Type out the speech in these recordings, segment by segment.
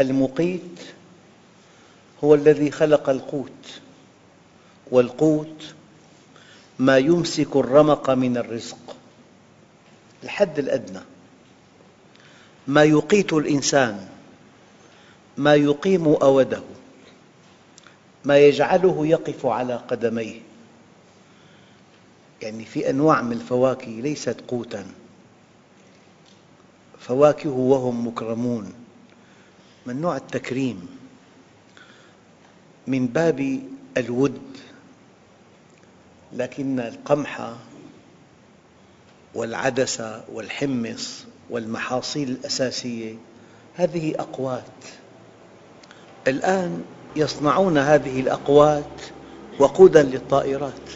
المقيت هو الذي خلق القوت والقوت ما يمسك الرمق من الرزق. الحد الأدنى. ما يقيت الإنسان ما يقيم أوده ما يجعله يقف على قدميه. يعني في أنواع من الفواكه ليست قوتاً. فواكه وهم مكرمون. من نوع التكريم من باب الود لكن القمح والعدس والحمص والمحاصيل الأساسية هذه أقوات. الآن يصنعون هذه الأقوات وقوداً للطائرات.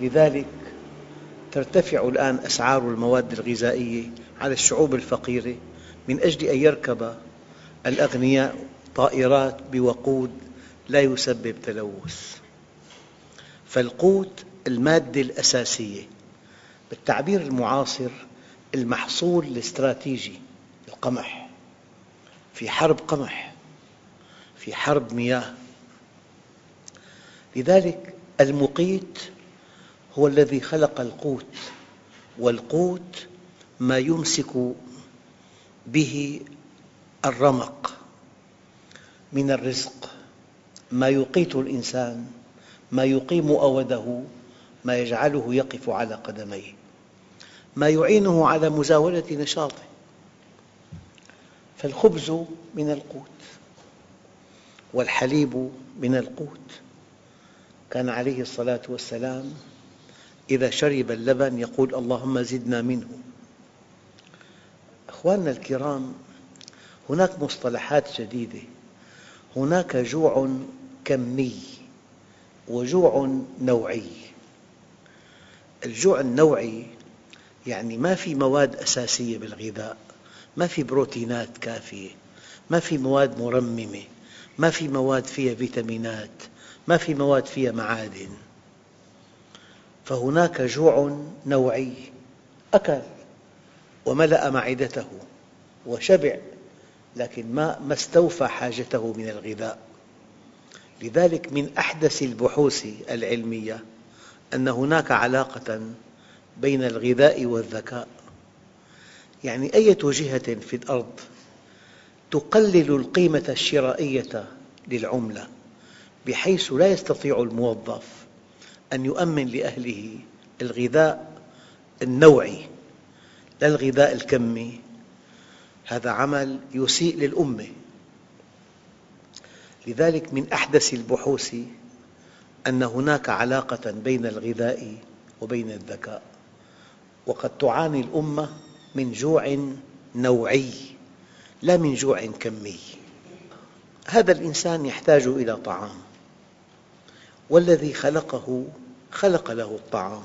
لذلك ترتفع الآن أسعار المواد الغذائية على الشعوب الفقيرة من أجل أن يركب الأغنياء طائرات بوقود لا يسبب تلوث. فالقوت المادة الأساسية بالتعبير المعاصر المحصول الاستراتيجي القمح. في حرب قمح في حرب مياه. لذلك المقيت هو الذي خلق القوت والقوت ما يمسك به الرمق من الرزق ما يقيت الإنسان ما يقيم أوده ما يجعله يقف على قدميه ما يعينه على مزاولة نشاطه. فالخبز من القوت والحليب من القوت. كان عليه الصلاة والسلام إذا شرب اللبن يقول اللهم زدنا منه. أخواننا الكرام هناك مصطلحات جديدة. هناك جوع كمي وجوع نوعي. الجوع النوعي يعني ما في مواد أساسية بالغذاء ما في بروتينات كافية ما في مواد مرممة ما في مواد فيها فيتامينات ما في مواد فيها معادن. فهناك جوع نوعي. أكل. وملأ معدته. وشبع. لكن ما استوفى حاجته من الغذاء. لذلك من أحدث البحوث العلمية أن هناك علاقة بين الغذاء والذكاء. يعني أية جهة في الأرض تقلل القيمة الشرائية للعملة بحيث لا يستطيع الموظف أن يؤمن لأهله الغذاء النوعي لا الغذاء الكمي هذا عمل يسيء للأمة. لذلك من أحدث البحوث أن هناك علاقة بين الغذاء وبين الذكاء وقد تعاني الأمة من جوع نوعي لا من جوع كمي. هذا الإنسان يحتاج إلى طعام والذي خلقه خلق له الطعام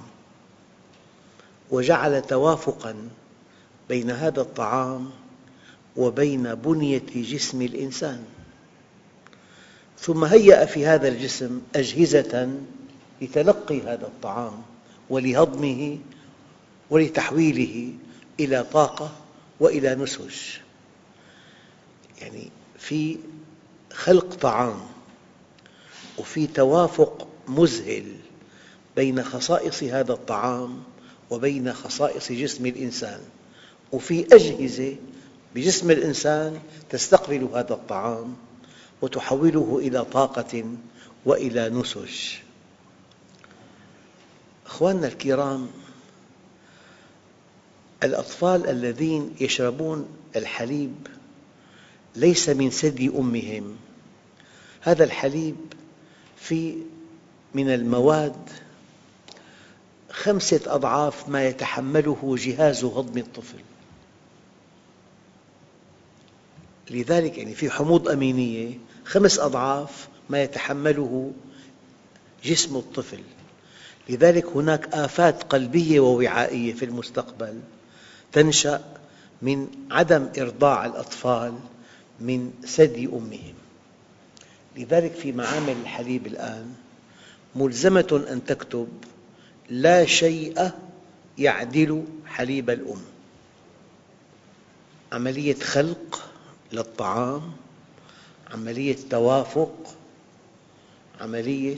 وجعل توافقاً بين هذا الطعام وبين بنية جسم الإنسان. ثم هيأ في هذا الجسم أجهزة لتلقي هذا الطعام ولهضمه ولتحويله إلى طاقة وإلى نسج. يعني في خلق طعام وفي توافق مذهل بين خصائص هذا الطعام وبين خصائص جسم الإنسان وفي أجهزة بجسم الإنسان تستقبل هذا الطعام وتحوله إلى طاقة وإلى نسج. أخواننا الكرام الأطفال الذين يشربون الحليب ليس من ثدي أمهم. هذا الحليب فيه من المواد خمسة أضعاف ما يتحمله جهاز هضم الطفل. لذلك يعني في حموض أمينية خمس أضعاف ما يتحمله جسم الطفل. لذلك هناك آفات قلبية ووعائية في المستقبل تنشأ من عدم إرضاع الأطفال من ثدي أمهم. لذلك في معامل الحليب الآن ملزمة أن تكتب لا شيء يعدل حليب الأم. عملية خلق للطعام عملية توافق عملية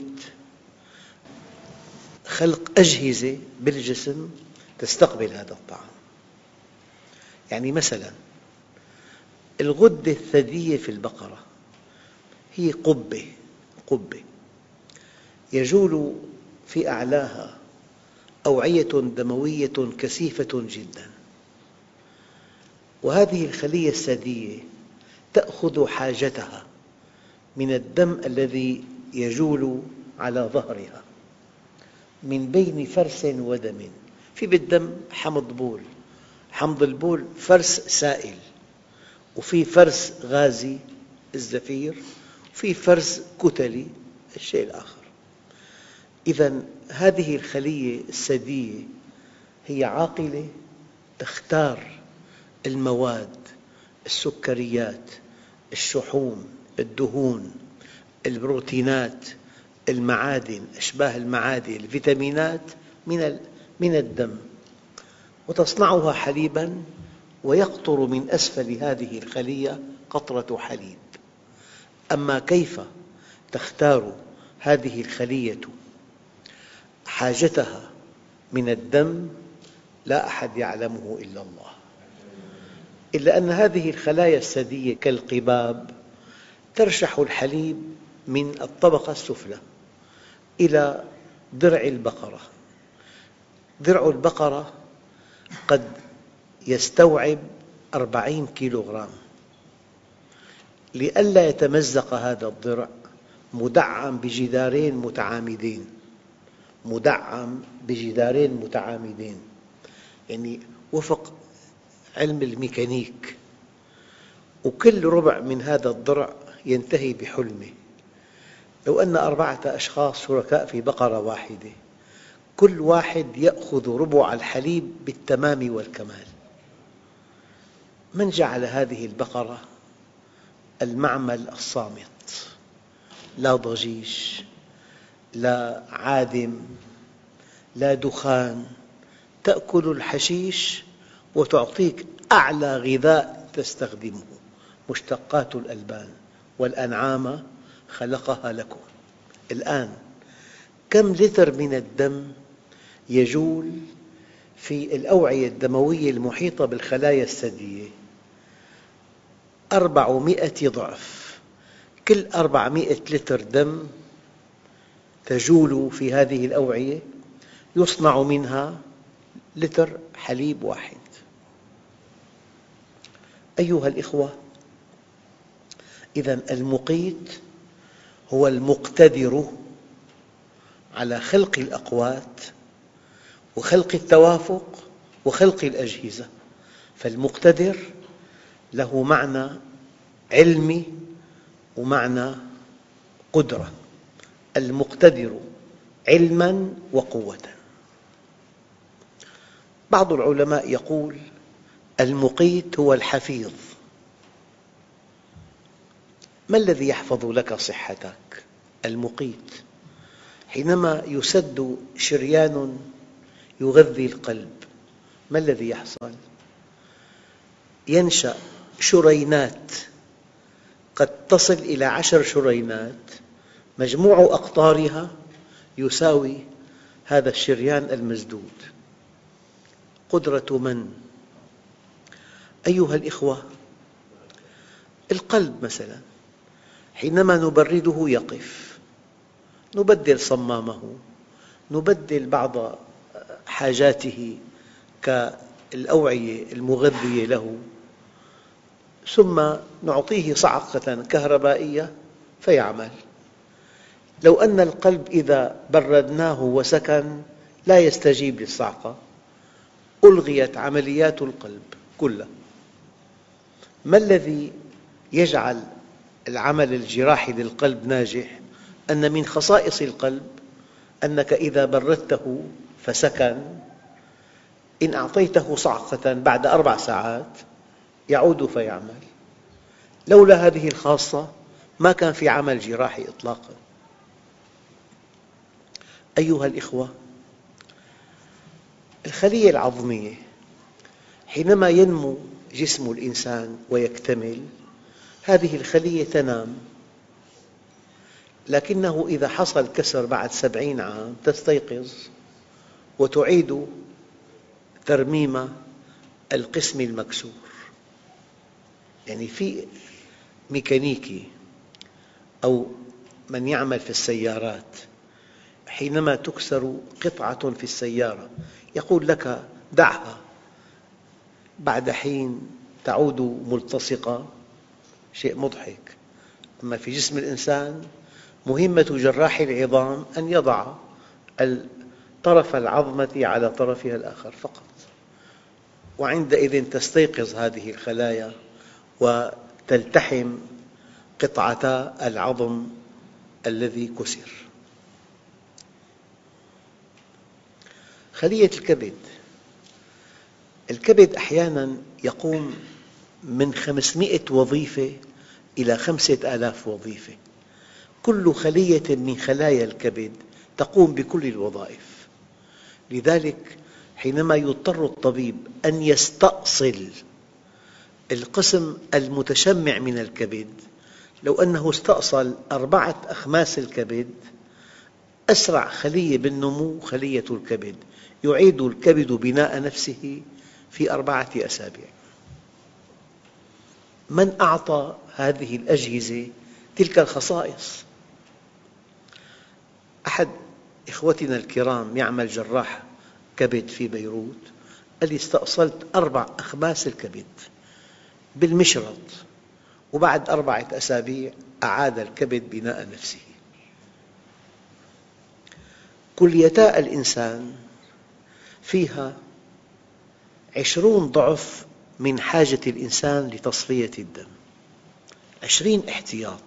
خلق أجهزة بالجسم تستقبل هذا الطعام. يعني مثلا الغدة الثديية في البقرة هي قبة قبة. يجول في أعلاها أوعية دموية كثيفة جدا. وهذه الخلية الثديية تأخذ حاجتها من الدم الذي يجول على ظهرها من بين فرس ودم. في بالدم حمض بول حمض البول فرس سائل وفي فرس غازي الزفير وفي فرس كتلي الشيء الآخر. إذا هذه الخلية الثديية هي عاقلة تختار المواد السكريات الشحوم الدهون البروتينات المعادن أشباه المعادن الفيتامينات من من الدم. وتصنعها حليباً ويقطر من أسفل هذه الخلية قطرة حليب. أما كيف تختار هذه الخلية حاجتها من الدم لا أحد يعلمه إلا الله. إلا أن هذه الخلايا الثدية كالقباب ترشح الحليب من الطبقة السفلى إلى ضرع البقرة. ضرع البقرة قد يستوعب أربعين كيلوغرام. لئلا يتمزق هذا الضرع مدعم بجدارين متعامدين. مدعم بجدارين متعامدين. يعني وفق علم الميكانيك. وكل ربع من هذا الضرع ينتهي بحلمة. لو أن أربعة أشخاص شركاء في بقرة واحدة كل واحد يأخذ ربع الحليب بالتمام والكمال. من جعل هذه البقرة؟ المعمل الصامت. لا ضجيج لا عادم لا دخان. تأكل الحشيش وتعطيك أعلى غذاء تستخدمه. مشتقات الألبان والأنعام خلقها لكم. الآن كم لتر من الدم يجول في الأوعية الدموية المحيطة بالخلايا الثديية؟ أربعمائة ضعف. كل أربعمائة لتر دم تجول في هذه الأوعية يصنع منها لتر حليب واحد. أيها الأخوة إذا المقيت هو المقتدر على خلق الأقوات وخلق التوافق وخلق الأجهزة. فالمقتدر له معنى علمي ومعنى قدرة. المقتدر علماً وقوة. بعض العلماء يقول المقيت هو الحفيظ ما الذي يحفظ لك صحتك؟ المقيت حينما يسد شريان يغذي القلب ما الذي يحصل؟ ينشأ شرينات قد تصل إلى عشر شرينات مجموع أقطارها يساوي هذا الشريان المسدود قدرة من؟ أيها الأخوة القلب مثلا حينما نبرده يقف نبدل صمامه نبدل بعض حاجاته كالأوعية المغذية له ثم نعطيه صعقة كهربائية فيعمل. لو أن القلب إذا بردناه وسكن لا يستجيب للصعقة ألغيت عمليات القلب كلها. ما الذي يجعل العمل الجراحي للقلب ناجح؟ أن من خصائص القلب أنك إذا بردته فسكن إن أعطيته صعقة بعد أربع ساعات يعود فيعمل لولا هذه الخاصة ما كان في عمل جراحي إطلاقاً أيها الأخوة الخلية العظمية حينما ينمو جسم الإنسان ويكتمل. هذه الخلية تنام. لكنه إذا حصل كسر بعد سبعين عام تستيقظ وتعيد ترميم القسم المكسور. يعني في ميكانيكي أو من يعمل في السيارات حينما تكسر قطعة في السيارة يقول لك دعها. بعد حين تعود ملتصقة شيء مضحك. أما في جسم الإنسان مهمة جراح العظام أن يضع طرف العظمة على طرفها الآخر فقط. وعندئذ تستيقظ هذه الخلايا وتلتحم قطعتا العظم الذي كسر. خلية الكبد. الكبد أحياناً يقوم من خمسمئة وظيفة إلى خمسة آلاف وظيفة. كل خلية من خلايا الكبد تقوم بكل الوظائف. لذلك حينما يضطر الطبيب أن يستأصل القسم المتشمع من الكبد لو أنه استأصل أربعة أخماس الكبد أسرع خلية بالنمو خلية الكبد. يعيد الكبد بناء نفسه في أربعة أسابيع. من أعطى هذه الأجهزة تلك الخصائص؟ أحد إخوتنا الكرام يعمل جراح كبد في بيروت. قال لي استأصلت أربع أخماس الكبد بالمشرط وبعد أربعة أسابيع أعاد الكبد بناء نفسه. كليتا الإنسان فيها عشرون ضعف من حاجة الإنسان لتصفية الدم. عشرين احتياط.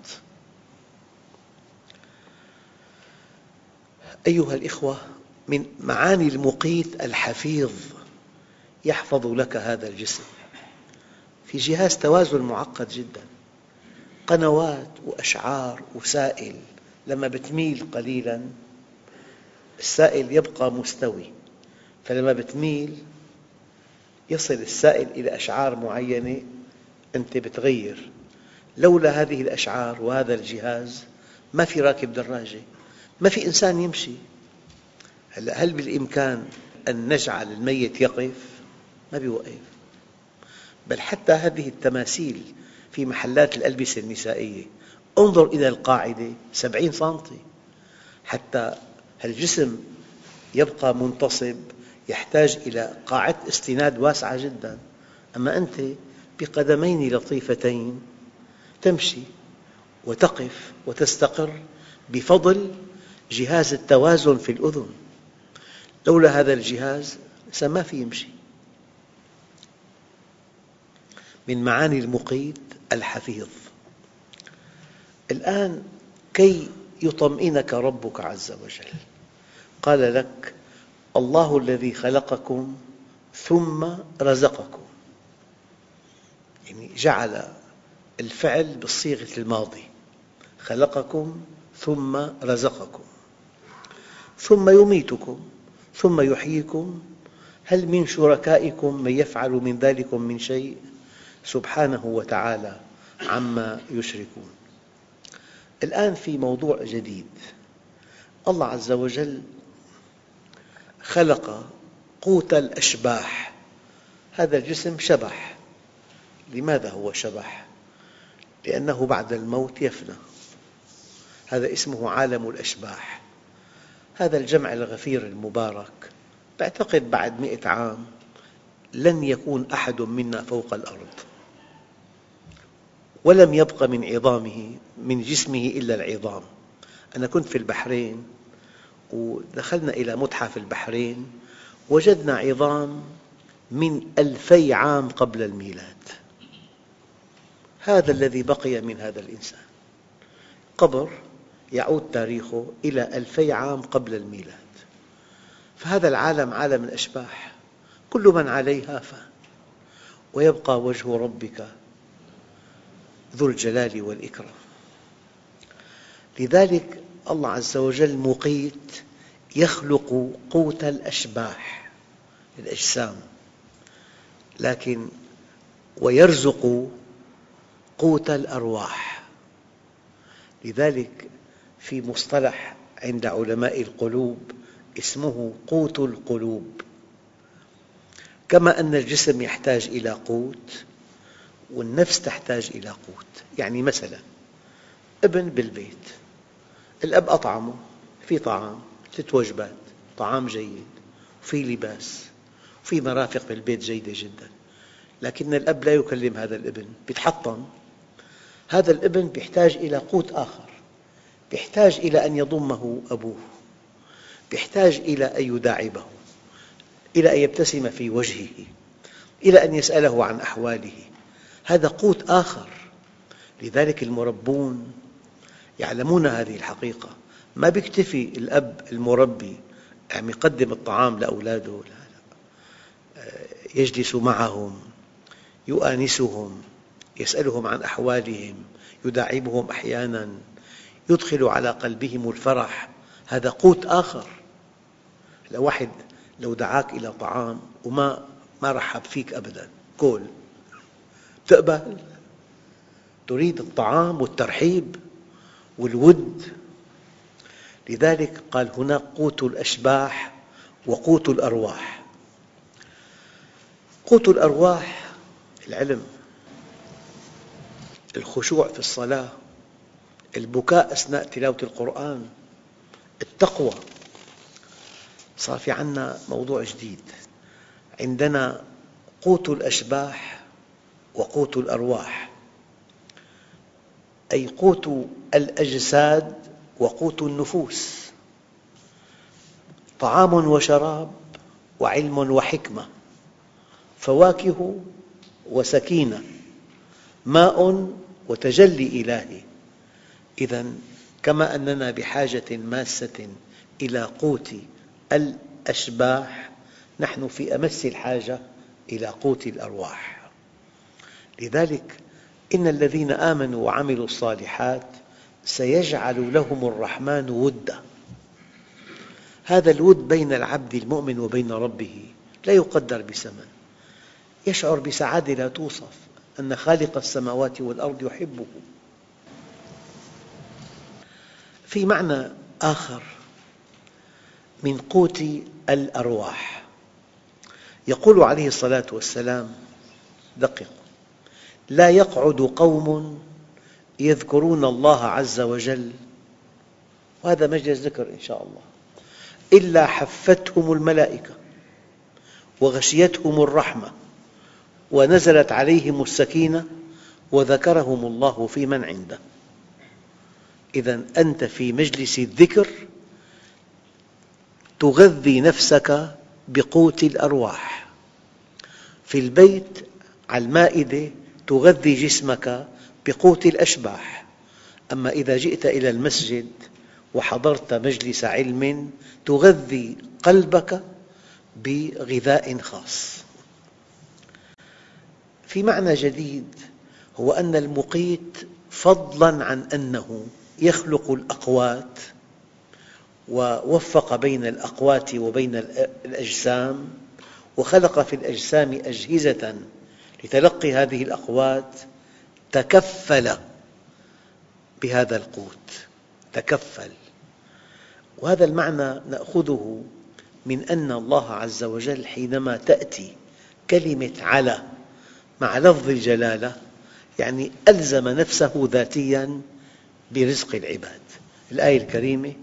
أيها الأخوة من معاني المقيت الحفيظ يحفظ لك هذا الجسم. في جهاز توازن معقد جدا. قنوات وأشعار وسائل. لما تميل قليلاً السائل يبقى مستوي. فلما تميل يصل السائل إلى أشعار معينة أنت تغير لولا هذه الأشعار وهذا الجهاز ما في راكب دراجة ما في إنسان يمشي. هل بالإمكان أن نجعل الميت يقف؟ ما يوقف بل حتى هذه التماثيل في محلات الألبسة النسائية انظر إلى القاعدة سبعين سنتي. حتى الجسم يبقى منتصب يحتاج إلى قاعدة استناد واسعة جدا. أما أنت بقدمين لطيفتين تمشي وتقف وتستقر بفضل جهاز التوازن في الأذن. لولا هذا الجهاز ما في يمشي. من معاني المقيت الحفيظ. الآن كي يطمئنك ربك عز وجل. قال لك الله الذي خلقكم ثم رزقكم. يعني جعل الفعل بالصيغة الماضي خلقكم ثم رزقكم. ثم يميتكم ثم يحييكم. هل من شركائكم من يفعل من ذلكم من شيء؟ سبحانه وتعالى عما يشركون. الآن في موضوع جديد. الله عز وجل خلق قوت الأشباح. هذا الجسم شبح. لماذا هو شبح؟ لأنه بعد الموت يفنى. هذا اسمه عالم الأشباح. هذا الجمع الغفير المبارك. أعتقد بعد مئة عام لن يكون أحد منا فوق الأرض. ولم يبق من عظامه من جسمه إلا العظام. أنا كنت في البحرين ودخلنا إلى متحف البحرين وجدنا عظام من ألفي عام قبل الميلاد. هذا الذي بقي من هذا الإنسان. قبر يعود تاريخه إلى ألفي عام قبل الميلاد. فهذا العالم عالم الأشباح. كل من عليها فان ويبقى وجه ربك ذو الجلال والإكرام. لذلك الله عز وجل مقيت يخلق قوت الأشباح الأجسام لكن ويرزق قوت الأرواح. لذلك في مصطلح عند علماء القلوب اسمه قوت القلوب. كما أن الجسم يحتاج إلى قوت والنفس تحتاج إلى قوت. يعني مثلا ابن بالبيت الأب أطعمه في طعام ست وجبات طعام جيد وفي لباس وفي مرافق بالبيت جيدة جدا. لكن الأب لا يكلم هذا الابن يتحطم هذا الابن يحتاج إلى قوت آخر. يحتاج إلى أن يضمه أبوه. يحتاج إلى أن يداعبه. إلى أن يبتسم في وجهه. إلى أن يسأله عن أحواله. هذا قوت آخر. لذلك المربون يعلمون هذه الحقيقة. ما يكتفي الأب المربي عم يقدم الطعام لأولاده؟ لا لا. يجلس معهم يؤانسهم يسألهم عن أحوالهم يداعبهم أحيانا يدخل على قلبهم الفرح. هذا قوت آخر. لو واحد لو دعاك إلى طعام وما ما رحب فيك أبدا كل تقبل؟ تريد الطعام والترحيب؟ والود. لذلك قال هناك قوت الأشباح وقوت الأرواح. قوت الأرواح العلم الخشوع في الصلاة البكاء أثناء تلاوة القرآن التقوى. صار في عنا موضوع جديد. عندنا قوت الأشباح وقوت الأرواح. أي قوت الأجساد وقوت النفوس. طعام وشراب وعلم وحكمة. فواكه وسكينة. ماء وتجلي إلهي. إذا كما أننا بحاجة ماسة إلى قوت الأشباح نحن في أمس الحاجة إلى قوت الأرواح. لذلك إن الذين آمنوا وعملوا الصالحات سيجعل لهم الرحمن ودا. هذا الود بين العبد المؤمن وبين ربه لا يقدر بثمن. يشعر بسعادة لا توصف أن خالق السماوات والأرض يحبه. في معنى آخر من قوت الأرواح. يقول عليه الصلاة والسلام دققوا لا يقعد قوم يذكرون الله عز وجل. وهذا مجلس ذكر إن شاء الله. إلا حفتهم الملائكة وغشيتهم الرحمة ونزلت عليهم السكينة وذكرهم الله في من عنده. إذا أنت في مجلس الذكر تغذي نفسك بقوت الأرواح. في البيت على المائدة تغذي جسمك بقوت الأشباح. أما إذا جئت إلى المسجد وحضرت مجلس علم تغذي قلبك بغذاء خاص. في معنى جديد هو أن المقيت فضلاً عن أنه يخلق الأقوات ووفق بين الأقوات وبين الأجسام وخلق في الأجسام أجهزة لتلقي هذه الأقوات تكفل بهذا القوت تكفل. وهذا المعنى نأخذه من أن الله عز وجل حينما تأتي كلمة على مع لفظ الجلالة يعني ألزم نفسه ذاتياً برزق العباد. الآية الكريمة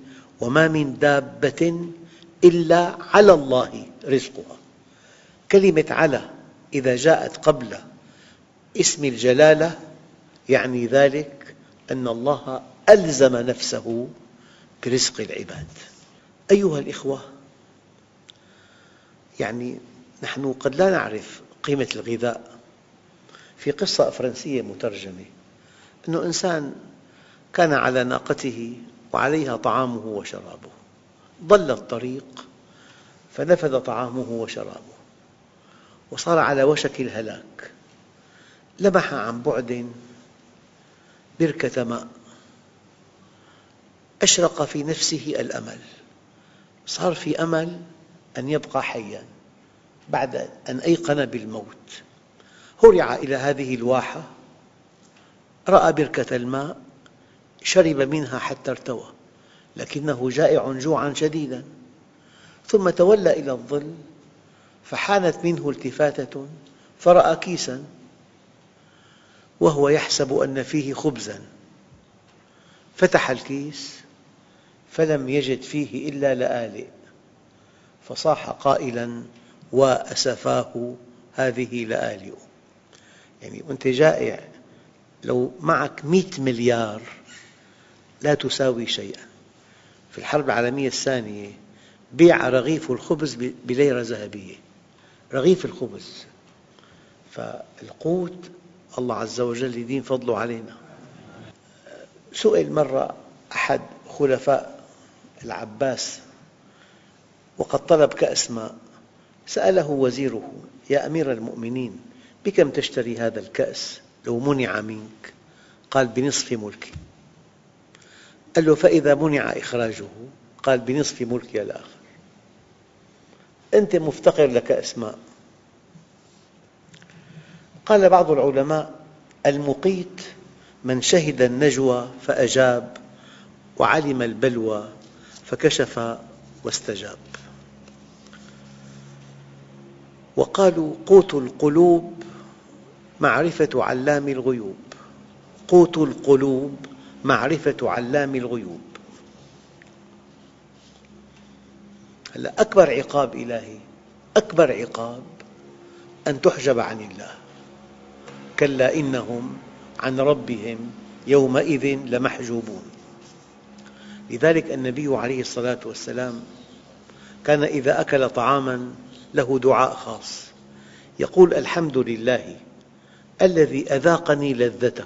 وما من دابة إلا على الله رزقها. كلمة على إذا جاءت قبل اسم الجلالة يعني ذلك أن الله ألزم نفسه برزق العباد. أيها الأخوة يعني نحن قد لا نعرف قيمة الغذاء. في قصة فرنسية مترجمة أن إنسان كان على ناقته وعليها طعامه وشرابه. ضل الطريق فنفذ طعامه وشرابه. وصار على وشك الهلاك. لمح عن بعد بركة ماء. أشرق في نفسه الأمل. صار في أمل أن يبقى حياً بعد أن أيقن بالموت. هرع إلى هذه الواحة. رأى بركة الماء. شرب منها حتى ارتوى. لكنه جائع جوعاً شديداً. ثم تولى إلى الظل. فحانت منه التفاتة فرأى كيساً وهو يحسب أن فيه خبزاً. فتح الكيس فلم يجد فيه إلا لآلئ فصاح قائلاً وأسفاه هذه لآلئ. يعني وأنت جائع لو معك مئة مليار لا تساوي شيئاً. في الحرب العالمية الثانية بيع رغيف الخبز بليرة ذهبية. رغيف الخبز. فالقوت الله عز وجل يدين فضله علينا. سئل مرة أحد خلفاء العباس وقد طلب كأس ماء. سأله وزيره يا أمير المؤمنين بكم تشتري هذا الكأس؟ لو منع منك. قال بنصف ملكي قال له فإذا منع إخراجه. قال بنصف ملكي الآخر أنت مفتقر لكأس ماء قال بعض العلماء المقيت من شهد النجوى فأجاب وعلم البلوى فكشف واستجاب. وقالوا قوت القلوب معرفة علام الغيوب. قوت القلوب معرفة علام الغيوب. أكبر عقاب إلهي أكبر عقاب أن تحجب عن الله. كلا إنهم عن ربهم يومئذ لمحجوبون. لذلك النبي عليه الصلاة والسلام كان إذا أكل طعاماً له دعاء خاص. يقول الحمد لله الذي أذاقني لذته.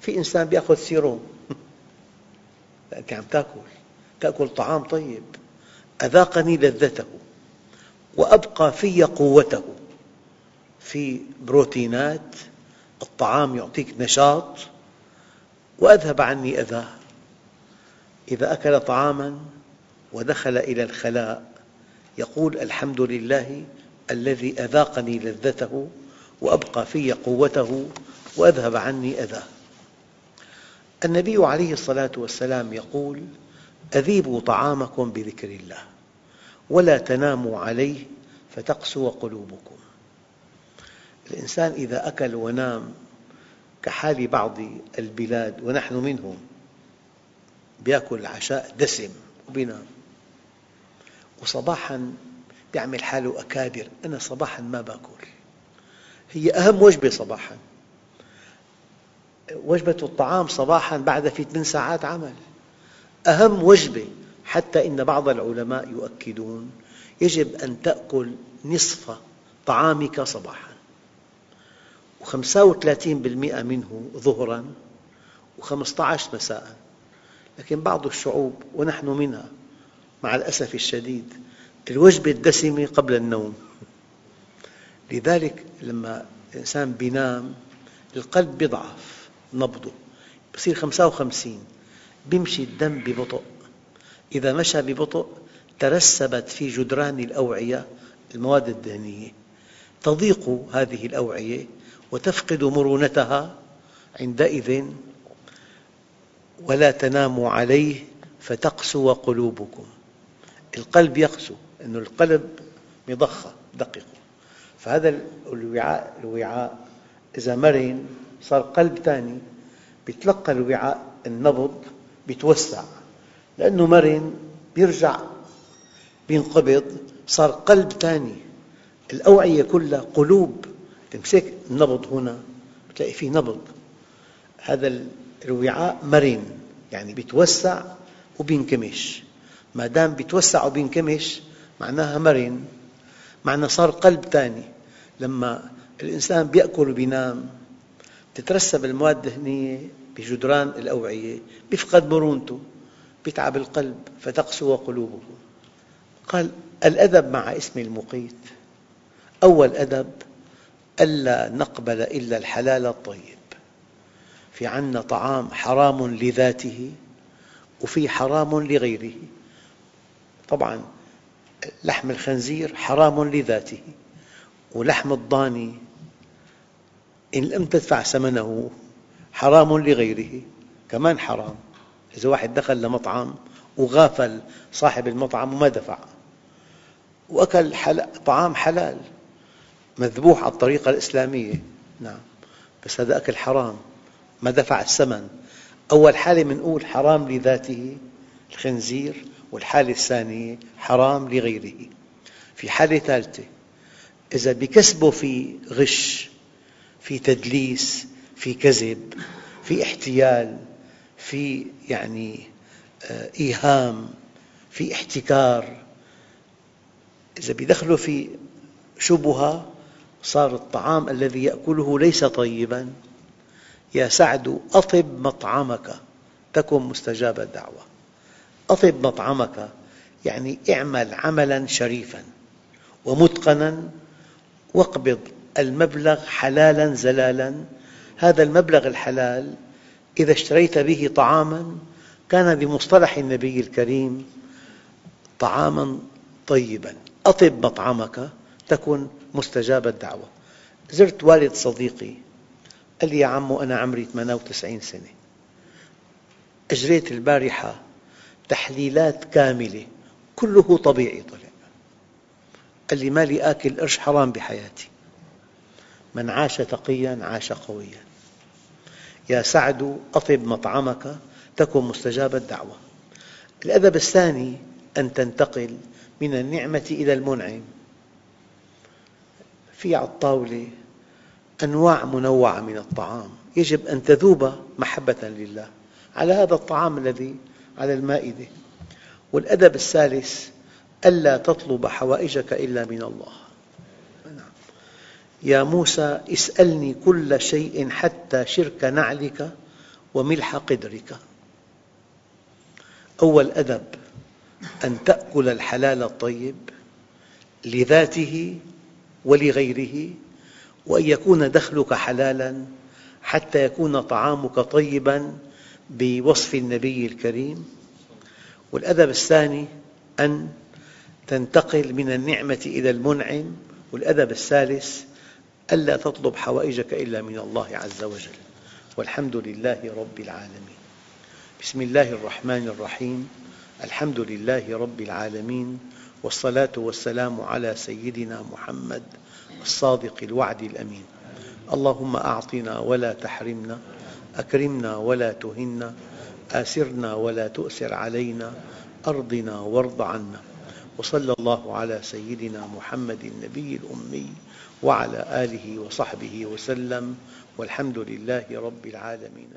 في إنسان يأخذ سيروم. أنت عم تأكل. تأكل طعام طيب. أذاقني لذته وأبقى في قوته. في بروتينات الطعام يعطيك نشاط وأذهب عني أذاه. إذا أكل طعاماً ودخل إلى الخلاء يقول الحمد لله الذي أذاقني لذته وأبقى في قوته وأذهب عني أذاه. النبي عليه الصلاة والسلام يقول أذيبوا طعامكم بذكر الله ولا تناموا عليه فتقسو قلوبكم. الإنسان إذا أكل ونام كحال بعض البلاد ونحن منهم يأكل العشاء دسم وينام وصباحاً يعمل حاله أكابر أنا صباحاً ما بأكل. هي أهم وجبة صباحاً. وجبة الطعام صباحاً بعد في ثمان ساعات عمل. أهم وجبة حتى إن بعض العلماء يؤكدون يجب أن تأكل نصف طعامك صباحاً. و35% منه ظهراً و15 مساءً. لكن بعض الشعوب ونحن منها مع الأسف الشديد الوجبة الدسمة قبل النوم. لذلك لما الإنسان ينام القلب يضعف نبضه يصير 55 يمشي الدم ببطء. إذا مشى ببطء ترسبت في جدران الأوعية المواد الدهنية. تضيق هذه الأوعية وتفقد مرونتها عندئذ ولا تناموا عليه فتقسو قلوبكم. القلب يقسو أن القلب مضخة دقيقة فهذا الوعاء, الوعاء إذا مرن صار قلب ثاني يتلقى الوعاء النبض يتوسع لأنه مرن يرجع ينقبض صار قلب ثاني الأوعية كلها قلوب. تمسك النبض هنا تلاقي فيه نبض. هذا الوعاء مرن يعني يتوسع وبينكمش. ما دام بيتوسع وبينكمش معناها مرن. معنى صار قلب ثاني لما الإنسان بيأكل وبينام تترسب المواد الدهنية بجدران الأوعية بيفقد مرونته بيتعب القلب فتقسو قلوبه. قال الأدب مع اسم المقيت. أول أدب ألا نقبل إلا الحلال الطيب. في عنا طعام حرام لذاته وفي حرام لغيره. طبعا لحم الخنزير حرام لذاته ولحم الضاني. إن لم تدفع ثمنه حرام لغيره. كمان حرام. إذا واحد دخل لمطعم وغافل صاحب المطعم وما دفع. وأكل طعام حلال. مذبوح على الطريقة الإسلامية. نعم. بس هذا أكل حرام. ما دفع الثمن. أول حالة نقول حرام لذاته الخنزير والحالة الثانية حرام لغيره. في حالة ثالثة إذا بكسبه في غش في تدليس في كذب في احتيال في يعني آه، إيهام في احتكار. إذا بيدخلوا في شبهة صار الطعام الذي يأكله ليس طيباً. يا سعد أطب مطعمك. تكن مستجاب الدعوة. أطب مطعمك يعني اعمل عملاً شريفاً ومتقناً واقبض المبلغ حلالاً زلالاً. هذا المبلغ الحلال إذا اشتريت به طعاماً كان بمصطلح النبي الكريم طعاماً طيباً. أطب مطعمك تكن مستجاب الدعوة. زرت والد صديقي قال لي يا عمو أنا عمري 98 سنة. أجريت البارحة تحليلات كاملة كله طبيعي طلع. قال لي ما لي آكل قرش حرام بحياتي. من عاش تقياً عاش قوياً. يا سعد أطب مطعمك تكن مستجاب الدعوة. الأدب الثاني أن تنتقل من النعمة إلى المنعم. في على الطاولة أنواع منوعة من الطعام. يجب أن تذوب محبة لله على هذا الطعام الذي على المائدة. والأدب الثالث ألا تطلب حوائجك إلا من الله. يا موسى اسألني كل شيء حتى شرك نعلك وملح قدرك. أول أدب أن تأكل الحلال الطيب لذاته ولغيره وأن يكون دخلك حلالاً حتى يكون طعامك طيباً بوصف النبي الكريم. والأدب الثاني أن تنتقل من النعمة إلى المنعم. والأدب الثالث ألا تطلب حوائجك إلا من الله عز وجل. والحمد لله رب العالمين. بسم الله الرحمن الرحيم. الحمد لله رب العالمين. والصلاة والسلام على سيدنا محمد الصادق الوعد الأمين. اللهم أعطنا ولا تحرمنا أكرمنا ولا تهنا آسرنا ولا تؤسر علينا أرضنا وارض عنا. وصلى الله على سيدنا محمد النبي الأمي وعلى آله وصحبه وسلم والحمد لله رب العالمين.